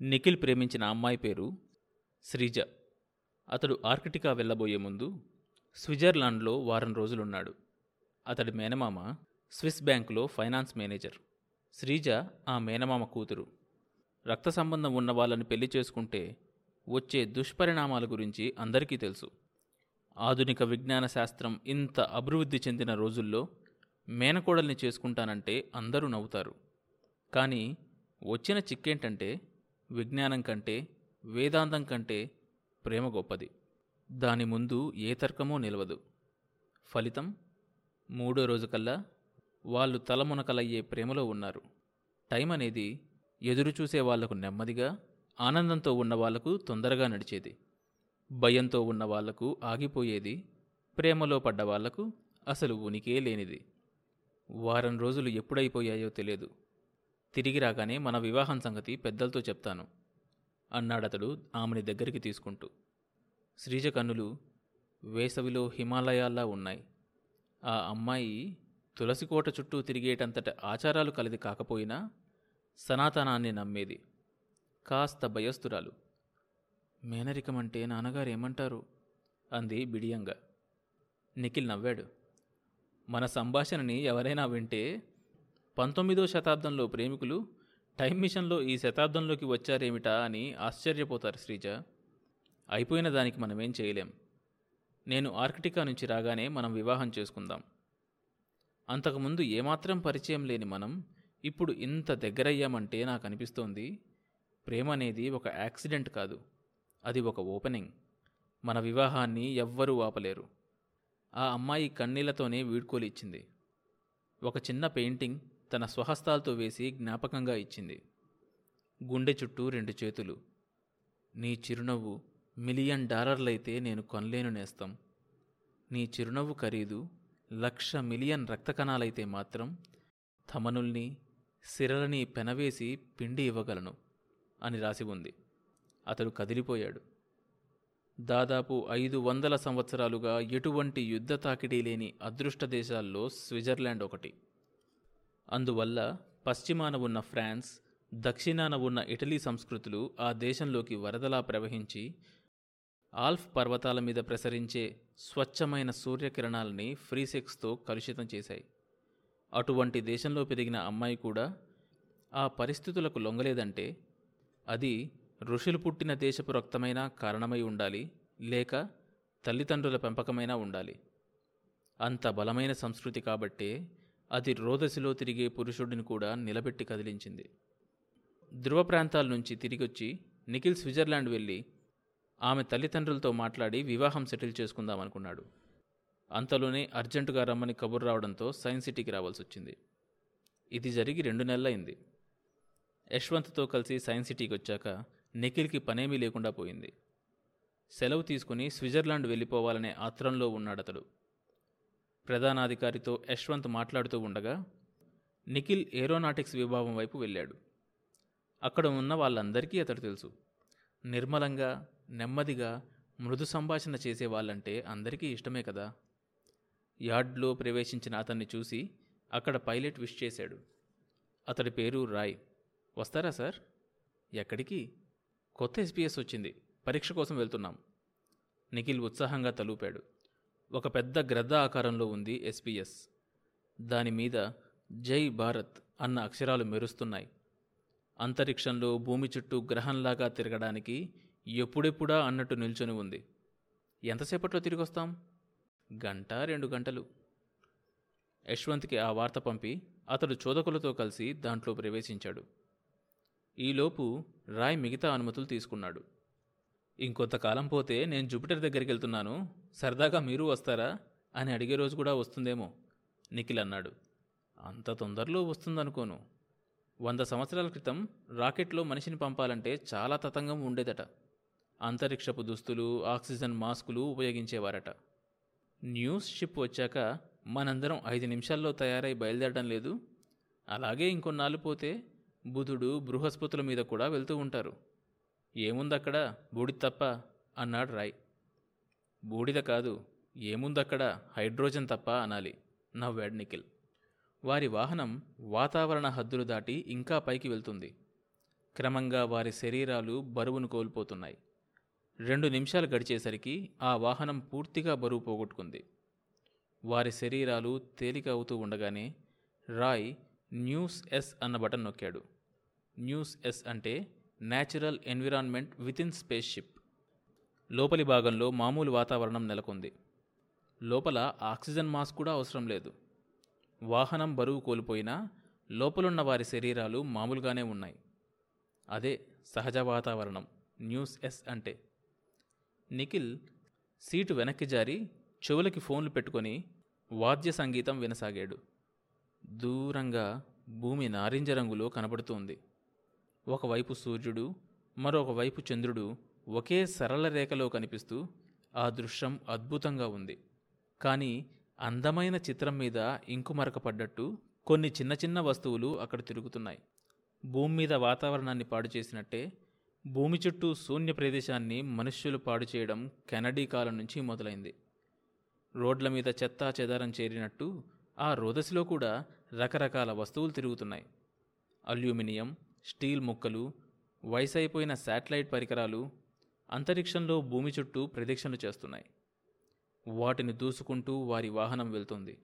నిఖిల్ ప్రేమించిన అమ్మాయి పేరు శ్రీజ. అతడు ఆర్కిటికా వెళ్ళబోయే ముందు స్విట్జర్లాండ్లో వారం రోజులున్నాడు. అతడి మేనమామ స్విస్ బ్యాంకులో ఫైనాన్స్ మేనేజర్. శ్రీజ ఆ మేనమామ కూతురు. రక్త సంబంధం ఉన్న వాళ్ళని పెళ్ళి చేసుకుంటే వచ్చే దుష్పరిణామాల గురించి అందరికీ తెలుసు. ఆధునిక విజ్ఞాన శాస్త్రం ఇంత అభివృద్ధి చెందిన రోజుల్లో మేనకోడల్ని చేసుకుంటానంటే అందరూ నవ్వుతారు. కానీ వచ్చిన చిక్కేంటంటే విజ్ఞానం కంటే వేదాంతం కంటే ప్రేమ గొప్పది. దాని ముందు ఏ తర్కమో నిలవదు. ఫలితం మూడో రోజుకల్లా వాళ్ళు తలమునకలయ్యే ప్రేమలో ఉన్నారు. టైం అనేది ఎదురు చూసే వాళ్ళకు నెమ్మదిగా ఆనందంతో ఉన్న వాళ్ళకు తొందరగా నడిచేది. భయంతో ఉన్న వాళ్ళకు ఆగిపోయేది ప్రేమలో పడ్డ వాళ్ళకు అసలు ఉనికే లేనిది. వారం రోజులు ఎప్పుడైపోయాయో తెలియదు. తిరిగి రాగానే మన వివాహం సంగతి పెద్దలతో చెప్తాను అన్నాడతడు ఆమెని దగ్గరికి తీసుకుంటూ. శ్రీజ కన్నులు వేసవిలో హిమాలయాల్లా ఉన్నాయి. ఆ అమ్మాయి తులసికోట చుట్టూ తిరిగేటంతట ఆచారాలు కలిది కాకపోయినా సనాతనాన్ని నమ్మేది. కాస్త భయస్థురాలు. మేనరికమంటే నాన్నగారు ఏమంటారు అంది బిడియంగా. నిఖిల్ నవ్వాడు. మన సంభాషణని ఎవరైనా వింటే పంతొమ్మిదో శతాబ్దంలో ప్రేమికులు టైం మిషన్లో ఈ శతాబ్దంలోకి వచ్చారేమిటా అని ఆశ్చర్యపోతారు శ్రీజ. అయిపోయిన దానికి మనమేం చేయలేం. నేను ఆర్కిటికా నుంచి రాగానే మనం వివాహం చేసుకుందాం. అంతకుముందు ఏమాత్రం పరిచయం లేని మనం ఇప్పుడు ఇంత దగ్గరయ్యామంటే నాకు అనిపిస్తోంది ప్రేమ అనేది ఒక యాక్సిడెంట్ కాదు. అది ఒక ఓపెనింగ్. మన వివాహాన్ని ఎవ్వరూ ఆపలేరు. ఆ అమ్మాయి కన్నీళ్ళతోనే వీడ్కోలు ఇచ్చింది. ఒక చిన్న పెయింటింగ్ తన స్వహస్తాలతో వేసి జ్ఞాపకంగా ఇచ్చింది. గుండె చుట్టూ రెండు చేతులు. నీ చిరునవ్వు మిలియన్ డాలర్లైతే నేను కొనలేను నేస్తం. నీ చిరునవ్వు ఖరీదు లక్ష మిలియన్ రక్త కణాలైతే మాత్రం తమనుల్ని సిరలని పెనవేసి పిండి ఇవ్వగలను అని రాసి ఉంది. అతడు కదిలిపోయాడు. దాదాపు ఐదు వందల సంవత్సరాలుగా ఎటువంటి యుద్ధ తాకిడీ లేని అదృష్ట దేశాల్లో స్విట్జర్లాండ్ ఒకటి. అందువల్ల పశ్చిమాన ఉన్న ఫ్రాన్స్ దక్షిణాన ఉన్న ఇటలీ సంస్కృతులు ఆ దేశంలోకి వరదలా ప్రవహించి ఆల్ఫ్ పర్వతాల మీద ప్రసరించే స్వచ్ఛమైన సూర్యకిరణాలని ఫ్రీసెక్స్తో కలుషితం చేశాయి. అటువంటి దేశంలో పెరిగిన అమ్మాయి కూడా ఆ పరిస్థితులకు లొంగలేదంటే అది ఋషులు పుట్టిన దేశపు రక్తమైనా కారణమై ఉండాలి లేక తల్లిదండ్రుల పెంపకమైనా ఉండాలి. అంత బలమైన సంస్కృతి కాబట్టే అది రోదసిలో తిరిగే పురుషుడిని కూడా నిలబెట్టి కదిలించింది. ధ్రువ ప్రాంతాల నుంచి తిరిగొచ్చి నిఖిల్ స్విట్జర్లాండ్ వెళ్ళి ఆమె తల్లిదండ్రులతో మాట్లాడి వివాహం సెటిల్ చేసుకుందామనుకున్నాడు. అంతలోనే అర్జెంటుగా రమ్మని కబుర్ రావడంతో సైన్స్ సిటీకి రావాల్సి వచ్చింది ఇది జరిగి రెండు నెలలైంది యశ్వంత్తో కలిసి సైన్స్ సిటీకి వచ్చాక నిఖిల్కి పనేమీ లేకుండా పోయింది. సెలవు తీసుకుని స్విట్జర్లాండ్ వెళ్ళిపోవాలనే ఆత్రంలో ఉన్నాడతడు. ప్రధానాధికారితో యశ్వంత్ మాట్లాడుతూ ఉండగా నిఖిల్ ఏరోనాటిక్స్ విభాగం వైపు వెళ్ళాడు. అక్కడ ఉన్న వాళ్ళందరికీ అతడు తెలుసు. నిర్మలంగా నెమ్మదిగా మృదు సంభాషణ చేసే వాళ్ళంటే అందరికీ ఇష్టమే కదా. యార్డ్లో ప్రవేశించిన అతన్ని చూసి అక్కడ పైలట్ విష్ చేశాడు. అతడి పేరు రాయ్. వస్తారా సార్? ఎక్కడికి? కొత్త ఎస్పీఎస్ వచ్చింది. పరీక్ష కోసం వెళ్తున్నాం. నిఖిల్ ఉత్సాహంగా తలూపాడు. ఒక పెద్ద గ్రద్ద ఆకారంలో ఉంది ఎస్పీఎస్. దాని మీద జై భారత్ అన్న అక్షరాలు మెరుస్తున్నాయి. అంతరిక్షంలో భూమి చుట్టూ గ్రహంలాగా తిరగడానికి ఎప్పుడెప్పుడా అన్నట్టు నిల్చొని ఉంది. ఎంతసేపట్లో తిరిగొస్తాం? గంట రెండు గంటలు. యశ్వంత్కి ఆ వార్త పంపి అతడు చోదకులతో కలిసి దాంట్లో ప్రవేశించాడు. ఈలోపు రాయ్ మిగతా అనుమతులు తీసుకున్నాడు. ఇంకొంతకాలం పోతే నేను జూపిటర్ దగ్గరికి వెళ్తున్నాను సరదాగా మీరు వస్తారా? అని అడిగే రోజు కూడా వస్తుందేమో. నిఖిల్ అన్నాడు. అంత తొందరలో వస్తుందనుకోను. వంద సంవత్సరాల క్రితం రాకెట్లో మనిషిని పంపాలంటే చాలా తతంగం ఉండేదట. అంతరిక్షపు దుస్తులు ఆక్సిజన్ మాస్కులు ఉపయోగించేవారట. న్యూస్ షిప్ వచ్చాక మనందరం ఐదు నిమిషాల్లో తయారై బయలుదేరడం లేదు. అలాగే ఇంకొన్నాళ్ళు పోతే బుధుడు బృహస్పతుల మీద కూడా వెళ్తూ ఉంటారు. ఏముందక్కడ బూడిద తప్ప అన్నాడు రాయ్. బూడిద కాదు ఏముందక్కడ హైడ్రోజన్ తప్ప అనాలి నవ్వాడు నిఖిల్. వారి వాహనం వాతావరణ హద్దులు దాటి ఇంకా పైకి వెళ్తుంది. క్రమంగా వారి శరీరాలు బరువును కోల్పోతున్నాయి. రెండు నిమిషాలు గడిచేసరికి ఆ వాహనం పూర్తిగా బరువు పోగొట్టుకుంది. వారి శరీరాలు తేలిక అవుతూ ఉండగానే రాయ్ న్యూస్ ఎస్ అన్న బటన్ నొక్కాడు. న్యూస్ ఎస్ అంటే natural environment within space ship లోపలి భాగంలో మామూలు వాతావరణం నెలకొంది. లోపల ఆక్సిజన్ మాస్క్ కూడా అవసరం లేదు. వాహనం బరువు కోల్పోయినా లోపలున్న వారి శరీరాలు మామూలుగానే ఉన్నాయి. అదే సహజ వాతావరణం న్యూస్ ఎస్ అంటే. నిఖిల్ సీటు వెనక్కి జారి చెవులకి ఫోన్లు పెట్టుకొని వాద్య సంగీతం వినసాగాడు. దూరంగా భూమి నారింజ రంగులో కనబడుతోంది. ఒకవైపు సూర్యుడు మరొకవైపు చంద్రుడు ఒకే సరళ రేఖలో కనిపిస్తూ ఆ దృశ్యం అద్భుతంగా ఉంది. కానీ అందమైన చిత్రం మీద ఇంకుమరక పడ్డట్టు కొన్ని చిన్న చిన్న వస్తువులు అక్కడ తిరుగుతున్నాయి. భూమి మీద వాతావరణాన్ని పాడు చేసినట్టే భూమి చుట్టూ శూన్య ప్రదేశాన్ని మనుష్యులు పాడు చేయడం కెనడీ కాలం నుంచి మొదలైంది. రోడ్ల మీద చెత్తా చెదారం చేరినట్టు ఆ రోదసిలో కూడా రకరకాల వస్తువులు తిరుగుతున్నాయి. అల్యూమినియం స్టీల్ ముక్కలు వయసైపోయిన శాటిలైట్ పరికరాలు అంతరిక్షంలో భూమి చుట్టూ ప్రదక్షిణలు చేస్తున్నాయి. వాటిని దూసుకుంటూ వారి వాహనం వెళ్తుంది.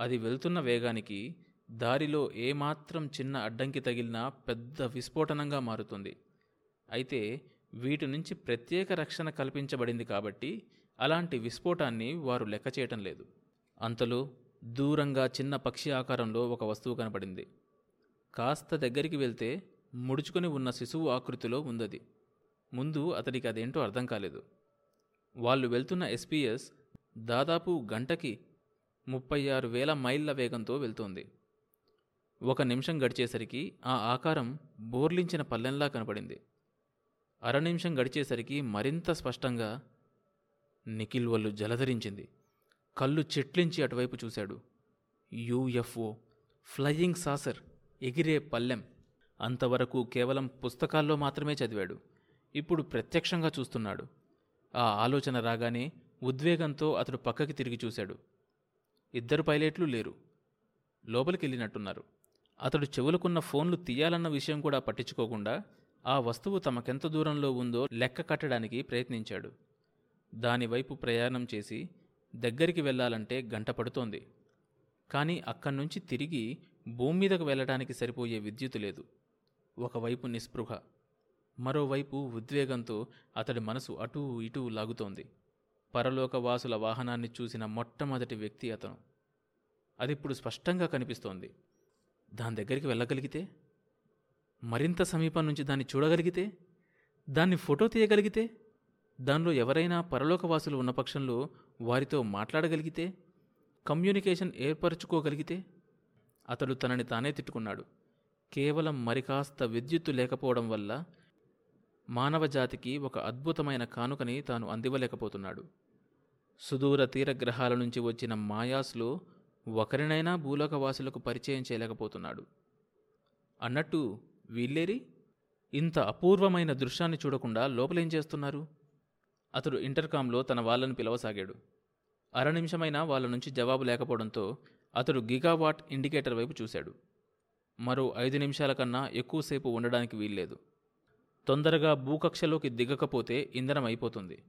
అది వెళ్తున్న వేగానికి దారిలో ఏమాత్రం చిన్న అడ్డంకి తగిలినా పెద్ద విస్ఫోటనంగా మారుతుంది. అయితే వీటి నుంచి ప్రత్యేక రక్షణ కల్పించబడింది కాబట్టి అలాంటి విస్ఫోటాన్ని వారు లెక్క చేయటం లేదు. అంతలో దూరంగా చిన్న పక్షి ఆకారంలో ఒక వస్తువు కనపడింది. కాస్త దగ్గరికి వెళ్తే ముడుచుకొని ఉన్న శిశువు ఆకృతిలో ఉందది. ముందు అతడికి అదేంటో అర్థం కాలేదు. వాళ్ళు వెళ్తున్న ఎస్పీఎస్ దాదాపు గంటకి ముప్పై ఆరు వేల మైళ్ళ వేగంతో వెళ్తోంది. ఒక నిమిషం గడిచేసరికి ఆ ఆకారం బోర్లించిన పల్లెంలా కనపడింది. అర నిమిషం గడిచేసరికి మరింత స్పష్టంగా నిఖిల్ వల్లు జలధరించింది. కళ్ళు చెట్లించి అటువైపు చూశాడు. UFO flying saucer. ఎగిరే పల్లెం. అంతవరకు కేవలం పుస్తకాల్లో మాత్రమే చదివాడు. ఇప్పుడు ప్రత్యక్షంగా చూస్తున్నాడు. ఆ ఆలోచన రాగానే ఉద్వేగంతో అతడు పక్కకి తిరిగి చూశాడు. ఇద్దరు పైలట్లు లేరు. లోపలికెళ్ళినట్టున్నారు. అతడు చెవులకున్న ఫోన్లు తీయాలన్న విషయం కూడా పట్టించుకోకుండా ఆ వస్తువు తమకెంత దూరంలో ఉందో లెక్క కట్టడానికి ప్రయత్నించాడు. దానివైపు ప్రయాణం చేసి దగ్గరికి వెళ్ళాలంటే గంట పడుతోంది. కానీ అక్కడి నుంచి తిరిగి భూమి మీదకు వెళ్ళడానికి సరిపోయే విద్యుత్ లేదు. ఒకవైపు నిస్పృహ మరోవైపు ఉద్వేగంతో అతడి మనసు అటూ ఇటూ లాగుతోంది. పరలోకవాసుల వాహనాన్ని చూసిన మొట్టమొదటి వ్యక్తి అతను. అదిప్పుడు స్పష్టంగా కనిపిస్తోంది. దాని దగ్గరికి వెళ్ళగలిగితే? మరింత సమీపం నుంచి దాన్ని చూడగలిగితే? దాన్ని ఫోటో తీయగలిగితే? దానిలో ఎవరైనా పరలోకవాసులు ఉన్న పక్షంలో వారితో మాట్లాడగలిగితే? కమ్యూనికేషన్ ఏర్పరచుకోగలిగితే? అతడు తనని తానే తిట్టుకున్నాడు. కేవలం మరికాస్త విద్యుత్తు లేకపోవడం వల్ల మానవ జాతికి ఒక అద్భుతమైన కానుకని తాను అందివ్వలేకపోతున్నాడు. సుదూర తీర గ్రహాల నుంచి వచ్చిన మాయాస్లో ఒకరినైనా భూలోకవాసులకు పరిచయం చేయలేకపోతున్నాడు. అన్నట్టు వీళ్ళేరి? ఇంత అపూర్వమైన దృశ్యాన్ని చూడకుండా లోపలేం చేస్తున్నారు? అతడు ఇంటర్కామ్లో తన వాళ్ళను పిలవసాగాడు. అర నిమిషమైనా వాళ్ళ నుంచి జవాబు లేకపోవడంతో అతడు గిగావాట్ ఇండికేటర్ వైపు చూశాడు. మరో ఐదు నిమిషాల కన్నా ఎక్కువసేపు ఉండడానికి వీల్లేదు. తొందరగా భూకక్షలోకి దిగకపోతే ఇంధనం అయిపోతుంది.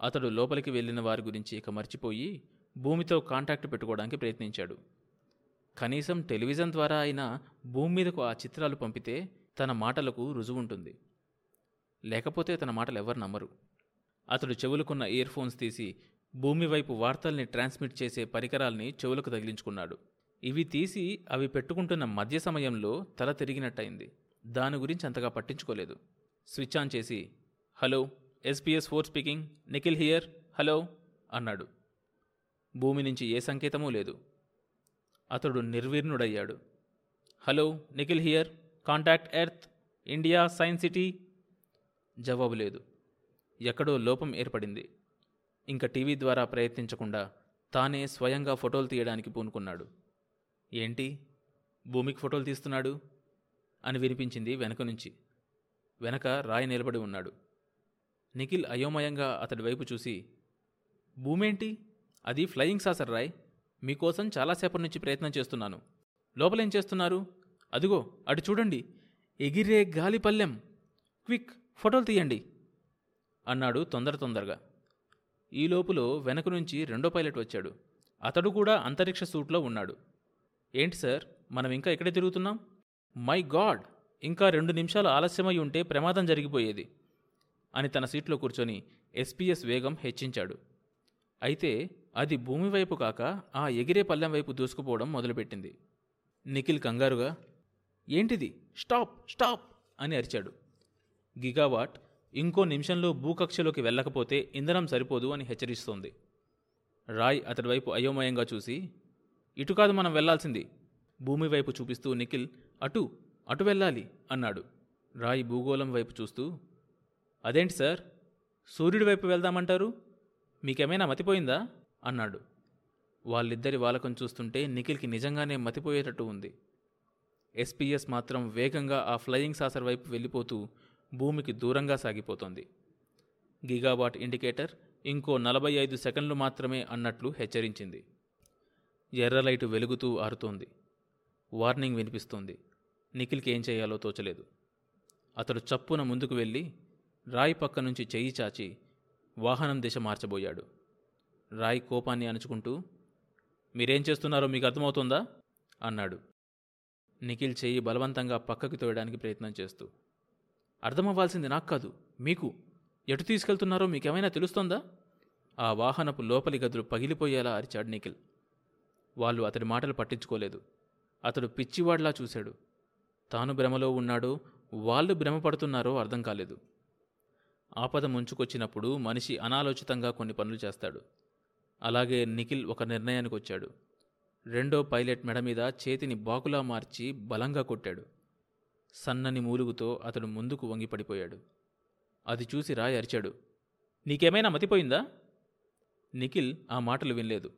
అతడు లోపలికి వెళ్ళిన వారి గురించి ఇక మర్చిపోయి భూమితో కాంటాక్ట్ పెట్టుకోవడానికి ప్రయత్నించాడు. కనీసం టెలివిజన్ ద్వారా అయినా భూమి మీదకు ఆ చిత్రాలు పంపితే తన మాటలకు రుజువుంటుంది లేకపోతే తన మాటలు ఎవరు నమ్మరు. అతడు చెవులుకున్న ఇయర్ ఫోన్స్ తీసి భూమి వైపు వార్తల్ని ట్రాన్స్మిట్ చేసే పరికరాల్ని చెవులకు తగిలించుకున్నాడు. ఇవి తీసి అవి పెట్టుకుంటున్న మధ్య సమయంలో తల తిరిగినట్టయింది. దాని గురించి అంతగా పట్టించుకోలేదు. స్విచ్ ఆన్ చేసి hello SPS four speaking. Nikhil here. Hello అన్నాడు. భూమి నుంచి ఏ సంకేతమూ లేదు. అతడు నిర్వీర్ణుడయ్యాడు. Hello Nikhil here. Contact earth. India science city. జవాబు లేదు. ఎక్కడో లోపం ఏర్పడింది. ఇంకా టీవీ ద్వారా ప్రయత్నించకుండా తానే స్వయంగా ఫోటోలు తీయడానికి పూనుకున్నాడు. ఏంటి? భూమికి ఫోటోలు తీస్తున్నాడు? అని వినిపించింది వెనక నుంచి. వెనక రాయి నిలబడి ఉన్నాడు. నిఖిల్ అయోమయంగా అతడి వైపు చూసి భూమేంటి? అది ఫ్లయింగ్ సాసర్ రాయ్. మీకోసం చాలాసేపటి నుంచి ప్రయత్నం చేస్తున్నాను. లోపలేం చేస్తున్నారు? అదిగో అటు చూడండి. ఎగిరే గాలి పల్లెం క్విక్ ఫోటోలు తీయండి. అన్నాడు తొందర తొందరగా. ఈ లోపులో వెనక నుంచి రెండో పైలట్ వచ్చాడు. అతడు కూడా అంతరిక్ష సూట్లో ఉన్నాడు. ఏంటి సార్? మనం ఇంకా ఇక్కడే తిరుగుతున్నాం? My God! ఇంకా రెండు నిమిషాలు ఆలస్యమై ఉంటే ప్రమాదం జరిగిపోయేది అని తన సీట్లో కూర్చొని ఎస్పీఎస్ వేగం హెచ్చించాడు. అయితే అది భూమి వైపు కాక ఆ ఎగిరే పల్లెం వైపు దూసుకుపోవడం మొదలుపెట్టింది. నిఖిల్ కంగారుగా ఏంటిది? స్టాప్! స్టాప్! అని అరిచాడు. గిగావాట్ ఇంకో నిమిషంలో భూకక్షలోకి వెళ్ళకపోతే ఇంధనం సరిపోదు అని హెచ్చరిస్తోంది. రాయ్ అతడి వైపు అయోమయంగా చూసి ఇటు కాదు మనం వెళ్ళాల్సింది భూమి వైపు చూపిస్తూ నిఖిల్ అటు అటు వెళ్ళాలి అన్నాడు. రాయ్ భూగోళం వైపు చూస్తూ అదేంటి సార్? సూర్యుడి వైపు వెళ్దామంటారు? మీకేమైనా మతిపోయిందా? అన్నాడు. వాళ్ళిద్దరి వాలకం చూస్తుంటే నిఖిల్కి నిజంగానే మతిపోయేటట్టు ఉంది. ఎస్పీఎస్ మాత్రం వేగంగా ఆ ఫ్లయింగ్ సాసర్ వైపు వెళ్ళిపోతూ భూమికి దూరంగా సాగిపోతోంది. గిగావాట్ ఇండికేటర్ ఇంకో నలభై ఐదు సెకండ్లు మాత్రమే అన్నట్లు హెచ్చరించింది. ఎర్ర లైటు వెలుగుతూ ఆరుతోంది. వార్నింగ్ వినిపిస్తోంది. నిఖిల్కి ఏం చేయాలో తోచలేదు. అతడు చప్పున ముందుకు వెళ్ళి రాయి పక్క నుంచి చెయ్యి చాచి వాహనం దిశ మార్చబోయాడు. రాయ్ కోపాన్ని అణుచుకుంటూ మీరేం చేస్తున్నారో మీకు అర్థమవుతుందా? అన్నాడు. నిఖిల్ చెయ్యి బలవంతంగా పక్కకి తోయడానికి ప్రయత్నం చేస్తూ అర్థమవ్వాల్సింది నాకు కాదు. మీకు ఎటు తీసుకెళ్తున్నారో మీకేమైనా తెలుస్తోందా? ఆ వాహనపు లోపలి గదులు పగిలిపోయేలా అరిచాడు నిఖిల్. వాళ్ళు అతడి మాటలు పట్టించుకోలేదు. అతడు పిచ్చివాడ్లా చూశాడు. తాను భ్రమలో ఉన్నాడో వాళ్ళు భ్రమపడుతున్నారో అర్థం కాలేదు. ఆపద ముంచుకొచ్చినప్పుడు మనిషి అనాలోచితంగా కొన్ని పనులు చేస్తాడు. అలాగే నిఖిల్ ఒక నిర్ణయానికి వచ్చాడు రెండో పైలట్ మెడ మీద చేతిని బాకులా మార్చి బలంగా కొట్టాడు. సన్నని మూలుగుతో అతడు ముందుకు వంగిపడిపోయాడు. అది చూసి రాయ్ అరిచాడు. నీకేమైనా మతిపోయిందా? నిఖిల్ ఆ మాటలు వినలేదు.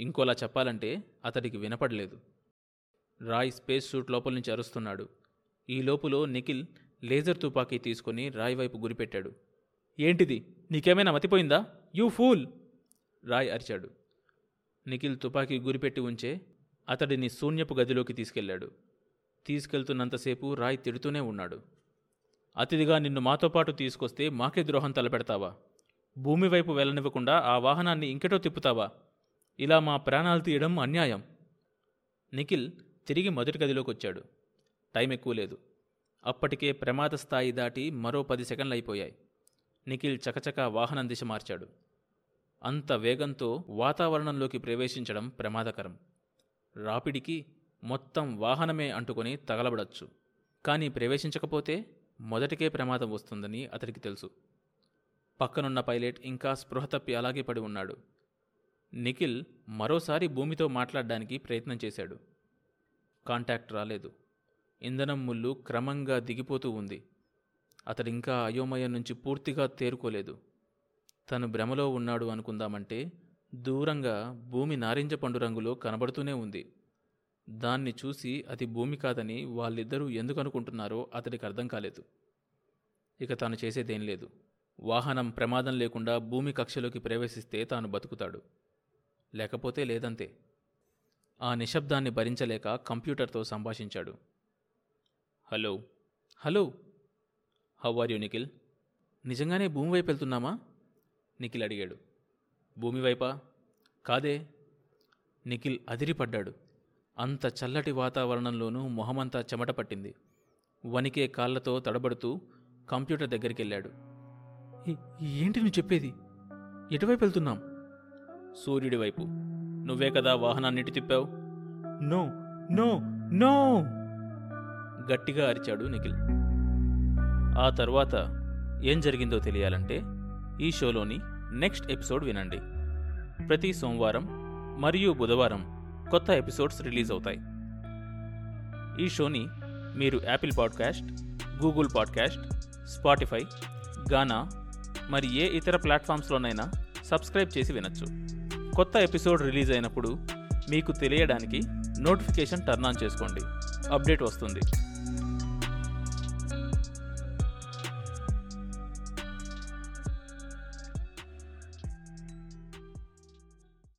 ఇంకోలా చెప్పాలంటే అతడికి వినపడలేదు. రాయ్ స్పేస్ సూట్ లోపల నుంచి అరుస్తున్నాడు. ఈ లోపులో నిఖిల్ లేజర్ తుపాకీ తీసుకుని రాయ్ వైపు గురిపెట్టాడు. ఏంటిది? నీకేమైనా మతిపోయిందా? You fool! రాయ్ అరిచాడు. నిఖిల్ తుపాకీ గురిపెట్టి ఉంచే అతడిని శూన్యపు గదిలోకి తీసుకెళ్ళాడు తీసుకెళ్తున్నంతసేపు రాయ్ తిడుతూనే ఉన్నాడు. అతిథిగా నిన్ను మాతో పాటు తీసుకొస్తే మాకే ద్రోహం తలపెడతావా? భూమి వైపు వెళ్ళనివ్వకుండా ఆ వాహనాన్ని ఇంకెటో తిప్పుతావా? ఇలా మా ప్రాణాలు తీయడం అన్యాయం. నిఖిల్ తిరిగి మొదటి గదిలోకి వచ్చాడు టైం ఎక్కువ లేదు. అప్పటికే ప్రమాద స్థాయి దాటి మరో పది సెకండ్లు అయిపోయాయి నిఖిల్ చకచకా వాహనం దిశ మార్చాడు. అంత వేగంతో వాతావరణంలోకి ప్రవేశించడం ప్రమాదకరం. రాపిడికి మొత్తం వాహనమే అంటుకొని తగలబడచ్చు. కానీ ప్రవేశించకపోతే మొదటికే ప్రమాదం వస్తుందని అతడికి తెలుసు. పక్కనున్న పైలట్ ఇంకా స్పృహ తప్పి అలాగే పడి ఉన్నాడు. నిఖిల్ మరోసారి భూమితో మాట్లాడడానికి ప్రయత్నం చేశాడు. కాంటాక్ట్ రాలేదు. ఇంధనం ముళ్ళు క్రమంగా దిగిపోతూ ఉంది. అతడింకా అయోమయం నుంచి పూర్తిగా తేరుకోలేదు. తను భ్రమలో ఉన్నాడు అనుకుందామంటే దూరంగా భూమి నారింజ పండు రంగులో కనబడుతూనే ఉంది. దాన్ని చూసి అది భూమి కాదని వాళ్ళిద్దరూ ఎందుకు అనుకుంటున్నారో అతడికి అర్థం కాలేదు. ఇక తాను చేసేదేం లేదు. వాహనం ప్రమాదం లేకుండా భూమి కక్షలోకి ప్రవేశిస్తే తాను బతుకుతాడు. లేకపోతే లేదంతే. ఆ నిశ్శబ్దాన్ని భరించలేక కంప్యూటర్తో సంభాషించాడు. Hello. Hello. How are you Nikhil? నిజంగానే భూమి వైపు వెళ్తున్నామా? నిఖిల్ అడిగాడు. భూమి వైపా? కాదే. నిఖిల్ అదిరిపడ్డాడు. అంత చల్లటి వాతావరణంలోనూ మొహమంతా చెమట పట్టింది. వణికే కాళ్ళతో తడబడుతూ కంప్యూటర్ దగ్గరికి వెళ్ళాడు "ఏ- ఏంటి నువ్వు చెప్పేది? ఎటువైపు వెళ్తున్నాం? సూర్యుడి వైపు. నువ్వే కదా వాహనాన్నిటి తిప్పావు? No no no! గట్టిగా అరిచాడు నిఖిల్. ఆ తర్వాత ఏం జరిగిందో తెలియాలంటే ఈ షోలోని నెక్స్ట్ ఎపిసోడ్ వినండి. ప్రతి సోమవారం మరియు బుధవారం కొత్త ఎపిసోడ్స్ రిలీజ్ అవుతాయి. ఈ షోని మీరు Apple podcast Google podcast Spotify Gaana మరి ఏ ఇతర ప్లాట్ఫామ్స్లోనైనా సబ్స్క్రైబ్ చేసి వినొచ్చు. కొత్త ఎపిసోడ్ రిలీజ్ అయినప్పుడు మీకు తెలియడానికి నోటిఫికేషన్ టర్న్ ఆన్ చేసుకోండి. అప్డేట్ వస్తుంది.